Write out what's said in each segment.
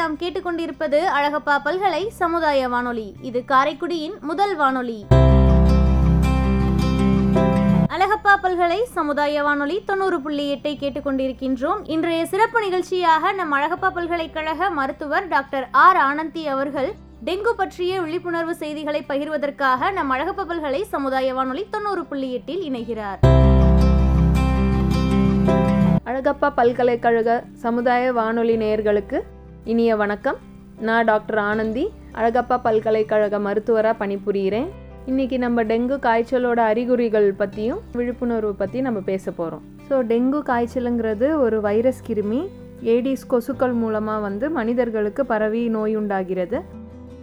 நாம் கேட்டுக்கொண்டிருப்பது அழகப்பா பல்கலை சமுதாய வானொலி. இது காரைக்குடியின் முதல் வானொலி. அழகப்பா பல்கலை சமுதாய வானொலி தொண்ணூறு புள்ளி எட்டை கேட்டுக்கொண்டிருக்கின்றோம். இன்றைய சிறப்பு நிகழ்ச்சியாக நம் அழகப்பா பல்கலைக்கழக மருத்துவர் டாக்டர் ஆர் ஆனந்தி அவர்கள் டெங்கு பற்றிய விழிப்புணர்வு செய்திகளை பகிர்வதற்காக நம் அழகப்பா பல்கலை சமுதாய வானொலி தொண்ணூறு புள்ளி எட்டில் இணைகிறார். அழகப்பா பல்கலைக்கழக சமுதாய வானொலி நேயர்களுக்கு இனிய வணக்கம். நான் டாக்டர் ஆனந்தி அழகப்பா பல்கலைக்கழக மருத்துவராக பணிபுரிகிறேன் இன்னைக்கு நம்ம டெங்கு காய்ச்சலோட அறிகுறிகள் பற்றியும் விழிப்புணர்வு பற்றி நம்ம பேச போகிறோம் ஸோ டெங்கு காய்ச்சலுங்கிறது ஒரு வைரஸ் கிருமி. ஏடிஸ் கொசுக்கள் மூலமாக வந்து மனிதர்களுக்கு பரவி நோய் உண்டாகிறது.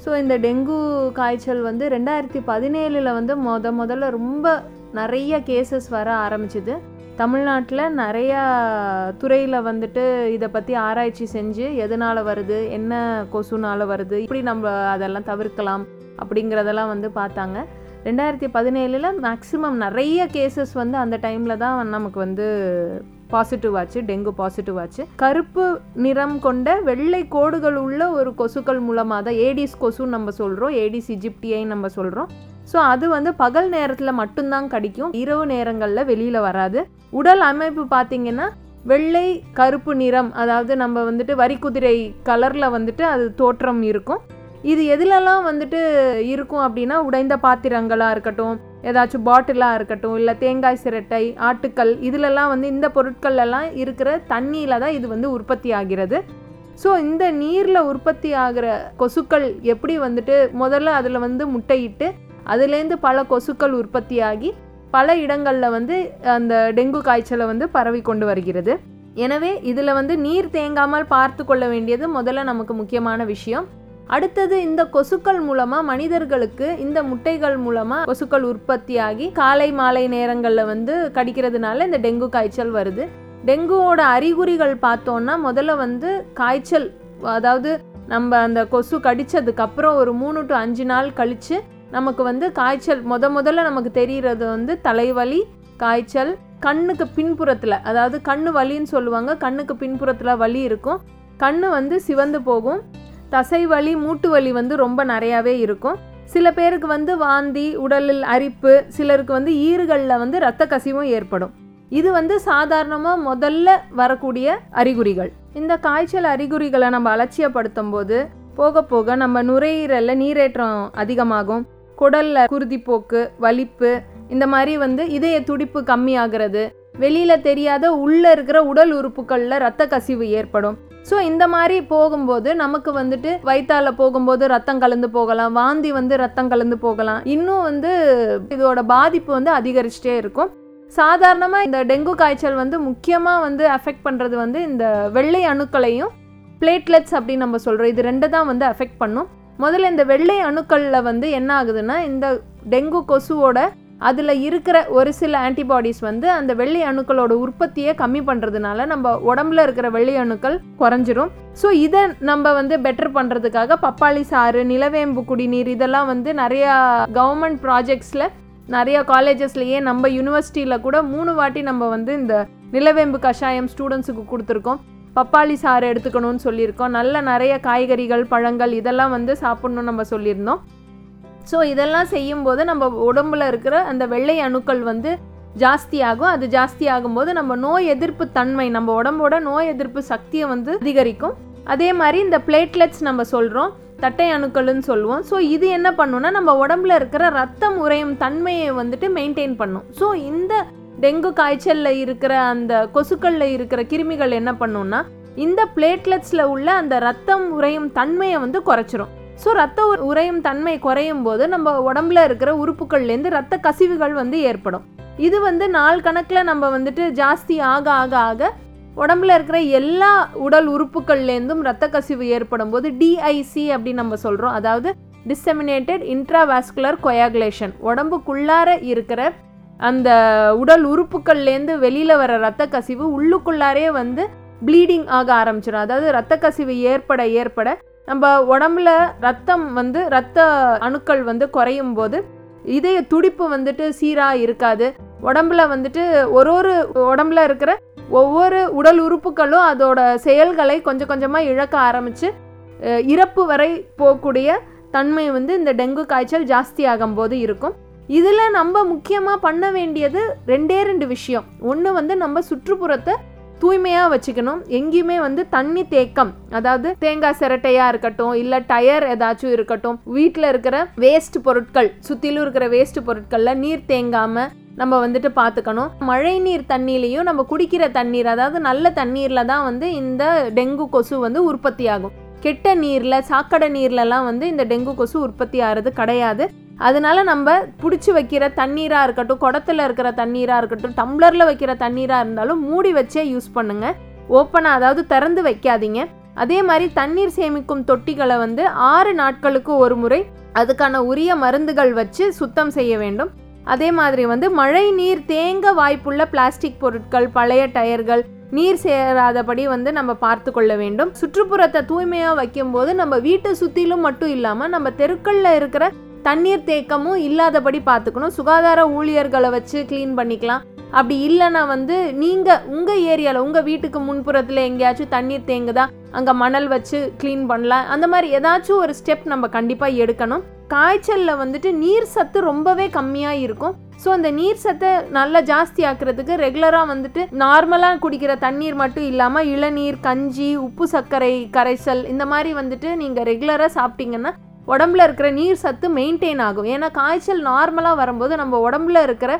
ஸோ இந்த டெங்கு காய்ச்சல் வந்து ரெண்டாயிரத்தி பதினேழில் வந்து முத முதல்ல ரொம்ப நிறைய கேசஸ் வர ஆரம்பிச்சிது. தமிழ்நாட்டில் நிறையா துறையில் வந்துட்டு இதை பற்றி ஆராய்ச்சி செஞ்சு எதனால் வருது என்ன கொசுனால் வருது இப்படி நம்ம அதெல்லாம் தவிர்க்கலாம் அப்படிங்கிறதெல்லாம் வந்து பார்த்தாங்க. ரெண்டாயிரத்தி பதினேழில் மேக்ஸிமம் நிறைய கேசஸ் வந்து அந்த டைமில் தான் நமக்கு வந்து பாசிட்டிவ் ஆச்சு டெங்கு பாசிட்டிவ் ஆச்சு. கருப்பு நிறம் கொண்ட வெள்ளை கோடுகள் உள்ள ஒரு கொசுக்கள் மூலமாக தான் ஏடிஸ் கொசுன்னு நம்ம சொல்கிறோம் ஏடிஸ் இஜிப்டியை நம்ம சொல்கிறோம் ஸோ அது வந்து பகல் நேரத்தில் மட்டும்தான் கடிக்கும். இரவு நேரங்களில் வெளியில் வராது. உடல் அமைப்பு பார்த்திங்கன்னா வெள்ளை கருப்பு நிறம் அதாவது நம்ம வந்துட்டு வரிக்குதிரை கலரில் வந்துட்டு அது தோற்றம் இருக்கும். இது எதுலலாம் வந்துட்டு இருக்கும் அப்படின்னா உடைந்த பாத்திரங்களாக இருக்கட்டும் ஏதாச்சும் பாட்டிலாக இருக்கட்டும் இல்லை தேங்காய் சிரட்டை ஆட்டுக்கல் இதிலெல்லாம் வந்து இந்த பொருட்கள் எல்லாம் இருக்கிற தண்ணியில் தான் இது வந்து உற்பத்தி ஆகிறது. ஸோ இந்த நீரில் உற்பத்தி ஆகிற கொசுக்கள் எப்படி வந்துட்டு முதல்ல அதில் வந்து முட்டையிட்டு அதுலேருந்து பல கொசுக்கள் உற்பத்தியாகி பல இடங்களில் வந்து அந்த டெங்கு காய்ச்சலை வந்து பரவி கொண்டு வருகிறது. எனவே இதில் வந்து நீர் தேங்காமல் பார்த்து கொள்ள வேண்டியது முதல்ல நமக்கு முக்கியமான விஷயம். அடுத்தது இந்த கொசுக்கள் மூலமாக மனிதர்களுக்கு இந்த முட்டைகள் மூலமாக கொசுக்கள் உற்பத்தியாகி காலை மாலை நேரங்களில் வந்து கடிக்கிறதுனால இந்த டெங்கு காய்ச்சல் வருது. டெங்குவோட அறிகுறிகள் பார்த்தோன்னா முதல்ல வந்து காய்ச்சல் அதாவது நம்ம அந்த கொசு கடித்ததுக்கப்புறம் ஒரு மூணு டு அஞ்சு நாள் கழித்து நமக்கு வந்து காய்ச்சல் முத முதல்ல நமக்கு தெரிகிறது வந்து தலைவலி காய்ச்சல் கண்ணுக்கு பின்புறத்தில் அதாவது கண்ணு வலின்னு சொல்லுவாங்க கண்ணுக்கு பின்புறத்தில் வலி இருக்கும். கண்ணு வந்து சிவந்து போகும். தசை வலி மூட்டு வலி வந்து ரொம்ப நிறையாவே இருக்கும். சில பேருக்கு வந்து வாந்தி உடலில் அரிப்பு சிலருக்கு வந்து ஈறுகளில் வந்து இரத்த கசிவும் ஏற்படும். இது வந்து சாதாரணமாக முதல்ல வரக்கூடிய அறிகுறிகள். இந்த காய்ச்சல் அறிகுறிகளை நம்ம அலட்சியப்படுத்தும் போது போக போக நம்ம நுரையீரலில் நீரேற்றம் அதிகமாகும். குடலில் குருதிப்போக்கு வலிப்பு இந்த மாதிரி வந்து இதய துடிப்பு கம்மியாகிறது. வெளியில் தெரியாத உள்ளே இருக்கிற உடல் உறுப்புகளில் ரத்த கசிவு ஏற்படும். ஸோ இந்த மாதிரி போகும்போது நமக்கு வந்துட்டு வயிற்றால போகும்போது ரத்தம் கலந்து போகலாம் வாந்தி வந்து ரத்தம் கலந்து போகலாம். இன்னும் வந்து இதோட பாதிப்பு வந்து அதிகரிச்சுட்டே இருக்கும். சாதாரணமாக இந்த டெங்கு காய்ச்சல் வந்து முக்கியமாக வந்து அஃபெக்ட் பண்ணுறது வந்து இந்த வெள்ளை அணுக்களையும் பிளேட்லெட்ஸ் அப்படின்னு நம்ம சொல்கிறோம் இது ரெண்டு தான் வந்து அஃபெக்ட் பண்ணும். முதல்ல இந்த வெள்ளை அணுக்களில் வந்து என்ன ஆகுதுன்னா இந்த டெங்கு கொசுவோட அதில் இருக்கிற ஒரு சில ஆன்டிபாடிஸ் வந்து அந்த வெள்ளை அணுக்களோட உற்பத்தியை கம்மி பண்ணுறதுனால நம்ம உடம்புல இருக்கிற வெள்ளை அணுக்கள் குறைஞ்சிரும். ஸோ இதை நம்ம வந்து பெட்டர் பண்ணுறதுக்காக பப்பாளி சாறு நிலவேம்பு குடிநீர் இதெல்லாம் வந்து நிறையா கவர்மெண்ட் ப்ராஜெக்ட்ஸில் நிறையா காலேஜஸ்லேயே நம்ம யூனிவர்சிட்டியில் கூட மூணு வாட்டி நம்ம வந்து இந்த நிலவேம்பு கஷாயம் ஸ்டூடெண்ட்ஸுக்கு கொடுத்துருக்கோம். பப்பாளி சாறு எடுத்துக்கணும்னு சொல்லியிருக்கோம். நல்ல நிறைய காய்கறிகள் பழங்கள் இதெல்லாம் வந்து சாப்பிட்ணுன்னு நம்ம சொல்லியிருந்தோம். ஸோ இதெல்லாம் செய்யும்போது நம்ம உடம்புல இருக்கிற அந்த வெள்ளை அணுக்கள் வந்து ஜாஸ்தியாகும். அது ஜாஸ்தி ஆகும்போது நம்ம நோய் எதிர்ப்பு தன்மை நம்ம உடம்போட நோய் எதிர்ப்பு சக்தியை வந்து அதிகரிக்கும். அதே மாதிரி இந்த பிளேட்லெட்ஸ் நம்ம சொல்கிறோம் தட்டை அணுக்கள்னு சொல்லுவோம். ஸோ இது என்ன பண்ணுன்னா நம்ம உடம்புல இருக்கிற ரத்தம் உறையும் தன்மையை வந்துட்டு மெயின்டைன் பண்ணும். ஸோ இந்த டெங்கு காய்ச்சலில் இருக்கிற அந்த கொசுக்களில் இருக்கிற கிருமிகள் என்ன பண்ணுன்னா இந்த பிளேட்லெட்ஸில் உள்ள அந்த ரத்தம் உறையும் தன்மையை வந்து குறைச்சிரும். ஸோ ரத்த உறையும் தன்மை குறையும் போது நம்ம உடம்புல இருக்கிற உறுப்புகள்லேருந்து ரத்த கசிவுகள் வந்து ஏற்படும். இது வந்து நாள் கணக்கில் நம்ம வந்துட்டு ஜாஸ்தி ஆக ஆக ஆக உடம்புல இருக்கிற எல்லா உடல் உறுப்புகள்லேருந்தும் ரத்த கசிவு ஏற்படும் போது டிஐசி அப்படின்னு நம்ம சொல்கிறோம் அதாவது டிசெமினேட்டட் இன்ட்ராவாஸ்குலர் கொயாகுலேஷன் உடம்புக்குள்ளார இருக்கிற அந்த உடல் உறுப்புக்கள்லேருந்து வெளியில் வர ரத்த கசிவு உள்ளுக்குள்ளாரே வந்து ப்ளீடிங் ஆக ஆரம்பிச்சிடும் அதாவது ரத்த கசிவு ஏற்பட ஏற்பட நம்ம உடம்புல ரத்தம் வந்து ரத்த அணுக்கள் வந்து குறையும் போது இதய துடிப்பு வந்துட்டு சீராக இருக்காது. உடம்புல வந்துட்டு ஒரு ஒரு உடம்புல இருக்கிற ஒவ்வொரு உடல் உறுப்புகளும் அதோட செயல்களை கொஞ்சம் கொஞ்சமாக இழக்க ஆரம்பித்து இறப்பு வரை போகக்கூடிய தன்மை வந்து இந்த டெங்கு காய்ச்சல் ஜாஸ்தி ஆகும்போது இருக்கும். இதில் நம்ம முக்கியமாக பண்ண வேண்டியது ரெண்டே ரெண்டு விஷயம். ஒன்று வந்து நம்ம சுற்றுப்புறத்தை தூய்மையாக வச்சுக்கணும். எங்கேயுமே வந்து தண்ணி தேக்கம் அதாவது தேங்காய் சிரட்டையாக இருக்கட்டும் இல்லை டயர் ஏதாச்சும் இருக்கட்டும் வீட்டில் இருக்கிற வேஸ்ட் பொருட்கள் சுற்றிலும் இருக்கிற வேஸ்ட் பொருட்களில் நீர் தேங்காமல் நம்ம வந்துட்டு பார்த்துக்கணும் மழை நீர் தண்ணியிலையும் நம்ம குடிக்கிற தண்ணீர் அதாவது நல்ல தண்ணீரில் தான் வந்து இந்த டெங்கு கொசு வந்து உற்பத்தி ஆகும் கெட்ட நீரில் சாக்கடை நீர்லலாம் வந்து இந்த டெங்கு கொசு உற்பத்தி ஆகிறது கிடையாது. அதனால நம்ம பிடிச்சி வைக்கிற தண்ணீராக இருக்கட்டும் குடத்துல இருக்கிற தண்ணீராக இருக்கட்டும் டம்ளரில் வைக்கிற தண்ணீராக இருந்தாலும் மூடி வச்சே யூஸ் பண்ணுங்கள் ஓப்பனாக அதாவது திறந்து வைக்காதீங்க. அதே மாதிரி தண்ணீர் சேமிக்கும் தொட்டிகளை வந்து ஆறு நாட்களுக்கு ஒரு முறை அதுக்கான உரிய மருந்துகள் வச்சு சுத்தம் செய்ய வேண்டும். அதே மாதிரி வந்து மழை நீர் தேங்க வாய்ப்புள்ள பிளாஸ்டிக் பொருட்கள் பழைய டயர்கள் நீர் சேராதபடி வந்து நம்ம பார்த்து கொள்ள வேண்டும். சுற்றுப்புறத்தை தூய்மையாக வைக்கும்போது நம்ம வீட்டை சுற்றிலும் மட்டும் இல்லாமல் நம்ம தெருக்களில் இருக்கிற தண்ணீர் தேக்கமும் இல்லாதபடி பார்த்துக்கணும். சுகாதார ஊழியர்களை வச்சு க்ளீன் பண்ணிக்கலாம். அப்படி இல்லைன்னா வந்து நீங்கள் உங்கள் ஏரியாவில் உங்கள் வீட்டுக்கு முன்புறத்தில் எங்கேயாச்சும் தண்ணீர் தேங்குதா அங்கே மணல் வச்சு க்ளீன் பண்ணலாம். அந்த மாதிரி ஏதாச்சும் ஒரு ஸ்டெப் நம்ம கண்டிப்பாக எடுக்கணும். காய்ச்சலில் வந்துட்டு நீர் சத்து ரொம்பவே கம்மியாக இருக்கும். ஸோ அந்த நீர் சத்தை நல்லா ஜாஸ்தி ஆக்குறதுக்கு ரெகுலராக வந்துட்டு நார்மலாக குடிக்கிற தண்ணீர் மட்டும் இல்லாமல் இளநீர் கஞ்சி உப்பு சர்க்கரை கரைசல் இந்த மாதிரி வந்துட்டு நீங்கள் ரெகுலராக சாப்பிட்டீங்கன்னா உடம்புல இருக்கிற நீர் சத்து மெயின்டைன் ஆகும். ஏன்னா காய்ச்சல் நார்மலாக வரும்போது நம்ம உடம்புல இருக்கிற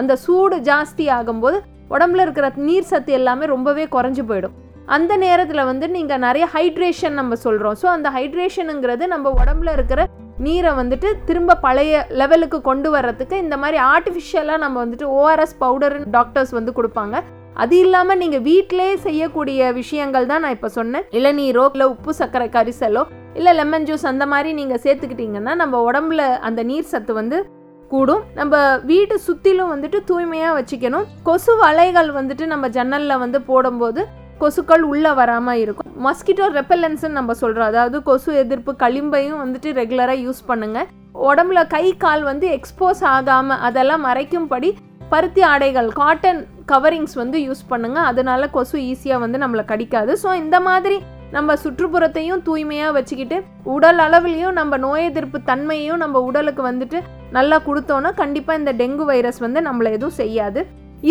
அந்த சூடு ஜாஸ்தி ஆகும்போது உடம்புல இருக்கிற நீர் சத்து எல்லாமே ரொம்பவே குறைஞ்சு போயிடும். அந்த நேரத்தில் வந்து நீங்கள் நிறைய ஹைட்ரேஷன் நம்ம சொல்கிறோம் ஸோ அந்த ஹைட்ரேஷனுங்கிறது நம்ம உடம்புல இருக்கிற நீரை வந்துட்டு திரும்ப பழைய லெவலுக்கு கொண்டு வர்றதுக்கு இந்த மாதிரி ஆர்டிஃபிஷியலாக நம்ம வந்துட்டு ஓஆர்எஸ் பவுடர்னு டாக்டர்ஸ் வந்து கொடுப்பாங்க. அது இல்லாமல் நீங்கள் வீட்டிலே செய்யக்கூடிய விஷயங்கள் தான் நான் இப்போ சொன்னேன். இளநீரோ இல்லை உப்பு சர்க்கரை கரிசலோ இல்லை லெமன் ஜூஸ் அந்த மாதிரி நீங்கள் சேர்த்துக்கிட்டிங்கன்னா நம்ம உடம்புல அந்த நீர் சத்து வந்து கூடும். நம்ம வீட்டு சுற்றிலும் வந்துட்டு தூய்மையாக வச்சுக்கணும். கொசு வலைகள் வந்துட்டு நம்ம ஜன்னலில் வந்து போடும்போது கொசுக்கள் உள்ளே வராமல் இருக்கும். மஸ்கிட்டோ ரெப்பலன்ஸ்ன்னு நம்ம சொல்கிறோம் அதாவது கொசு எதிர்ப்பு களிம்பையும் வந்துட்டு ரெகுலராக யூஸ் பண்ணுங்கள் உடம்புல கை கால் வந்து எக்ஸ்போஸ் ஆகாமல் அதெல்லாம் மறைக்கும்படி பருத்தி ஆடைகள் காட்டன் கவரிங்ஸ் வந்து யூஸ் பண்ணுங்கள் அதனால கொசு ஈஸியாக வந்து நம்மளை கடிக்காது. ஸோ இந்த மாதிரி நம்ம சுற்றுப்புறத்தையும் தூய்மையாக வச்சுக்கிட்டு உடல் அளவுலையும் நம்ம நோய் எதிர்ப்பு தன்மையும் நம்ம உடலுக்கு வந்துட்டு நல்லா கொடுத்தோன்னா கண்டிப்பாக இந்த டெங்கு வைரஸ் வந்து நம்மளை எதுவும் செய்யாது.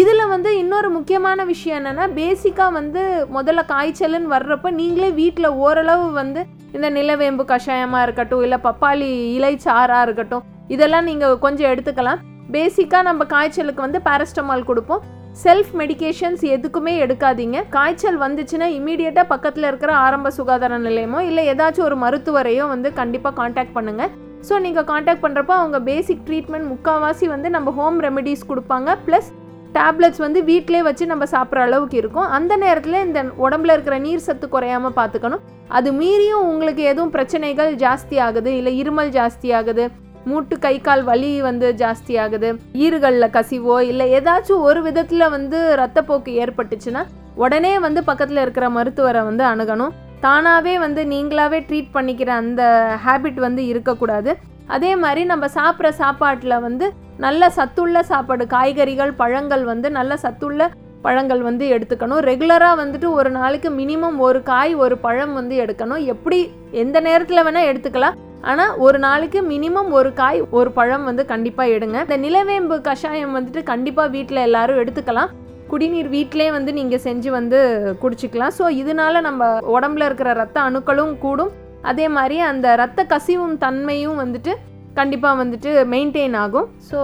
இதில் வந்து இன்னொரு முக்கியமான விஷயம் என்னென்னா பேசிக்காக வந்து முதல்ல காய்ச்சல்னு வர்றப்ப நீங்களே வீட்டில் ஓரளவு வந்து இந்த நிலவேம்பு கஷாயமாக இருக்கட்டும் இல்லை பப்பாளி இலை சாறாக இருக்கட்டும் இதெல்லாம் நீங்கள் கொஞ்சம் எடுத்துக்கலாம். பேசிக்காக நம்ம காய்ச்சலுக்கு வந்து பாரஸ்டமால் கொடுப்போம். செல்ஃப் மெடிகேஷன்ஸ் எதுக்குமே எடுக்காதீங்க. காய்ச்சல் வந்துச்சுன்னா இமீடியட்டாக பக்கத்தில் இருக்கிற ஆரம்ப சுகாதார நிலையமோ இல்லை ஏதாச்சும் ஒரு மருத்துவரையோ வந்து கண்டிப்பாக காண்டாக்ட் பண்ணுங்கள் ஸோ நீங்கள் காண்டாக்ட் பண்ணுறப்போ அவங்க பேசிக் ட்ரீட்மெண்ட் முக்கால்வாசி வந்து நம்ம ஹோம் ரெமெடிஸ் கொடுப்பாங்க. ப்ளஸ் டேப்லெட்ஸ் வந்து வீட்டிலே வச்சு நம்ம சாப்பிட்ற அளவுக்கு இருக்கும். அந்த நேரத்தில் இந்த உடம்புல இருக்கிற நீர் சத்து குறையாமல் பார்த்துக்கணும் அது மீறியும் உங்களுக்கு எதுவும் பிரச்சனைகள் ஜாஸ்தி ஆகுது இல்லை இருமல் ஜாஸ்தி ஆகுது. மூட்டு கை கால் வலி வந்து ஜாஸ்தி ஆகுது. ஈறுகளில் கசிவோ இல்லை ஏதாச்சும் ஒரு விதத்தில் வந்து ரத்தப்போக்கு ஏற்பட்டுச்சுன்னா உடனே வந்து பக்கத்தில் இருக்கிற மருத்துவரை வந்து அணுகணும். தானாகவே வந்து நீங்களாவே ட்ரீட் பண்ணிக்கிற அந்த ஹேபிட் வந்து இருக்கக்கூடாது. அதே மாதிரி நம்ம சாப்பிட்ற சாப்பாட்டில் வந்து நல்ல சத்துள்ள சாப்பாடு காய்கறிகள் பழங்கள் வந்து நல்ல சத்துள்ள பழங்கள் வந்து எடுத்துக்கணும். ரெகுலராக வந்துட்டு ஒரு நாளைக்கு மினிமம் ஒரு காய் ஒரு பழம் வந்து எடுக்கணும். எப்படி எந்த நேரத்தில் வேணால் எடுத்துக்கலாம். ஆனால் ஒரு நாளைக்கு மினிமம் ஒரு காய் ஒரு பழம் வந்து கண்டிப்பாக எடுங்க. இந்த நிலவேம்பு கஷாயம் வந்துட்டு கண்டிப்பாக வீட்டில் எல்லாரும் எடுத்துக்கலாம். குடிநீர் வீட்டிலே வந்து நீங்கள் செஞ்சு வந்து குடிச்சிக்கலாம். ஸோ இதனால நம்ம உடம்புல இருக்கிற ரத்த அணுக்களும் கூடும். அதே மாதிரி அந்த ரத்த கசிவும் தன்மையும் வந்துட்டு கண்டிப்பாக வந்துட்டு மெயின்டைன் ஆகும். ஸோ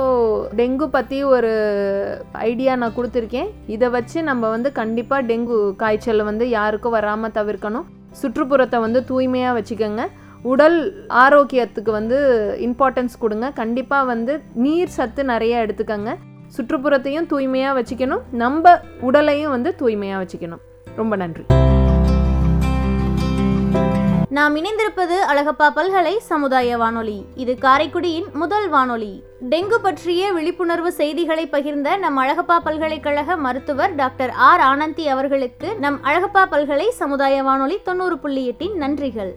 டெங்கு பற்றி ஒரு ஐடியா நான் கொடுத்துருக்கேன். இதை வச்சு நம்ம வந்து கண்டிப்பாக டெங்கு காய்ச்சல் வந்து யாருக்கும் வராமல் தவிர்க்கணும். சுற்றுப்புறத்தை வந்து தூய்மையாக வச்சுக்கோங்க. உடல் ஆரோக்கியத்துக்கு வந்து இம்பார்ட்டன்ஸ் கொடுங்க. கண்டிப்பாக வந்து நீர் சத்து நிறைய எடுத்துக்கோங்க. சுற்றுப்புறத்தையும் தூய்மையாக வச்சுக்கணும். நம்ம உடலையும் வந்து தூய்மையாக வச்சுக்கணும். ரொம்ப நன்றி. நாம் இணைந்திருப்பது அழகப்பா பல்கலை சமுதாய வானொலி. இது காரைக்குடியின் முதல் வானொலி. டெங்கு பற்றிய விழிப்புணர்வு செய்திகளை பகிர்ந்த நம் அழகப்பா பல்கலைக்கழக மருத்துவர் டாக்டர் ஆர். ஆனந்தி அவர்களுக்கு நம் அழகப்பா பல்கலை சமுதாய வானொலி தொண்ணூறு புள்ளி எட்டின் நன்றிகள்.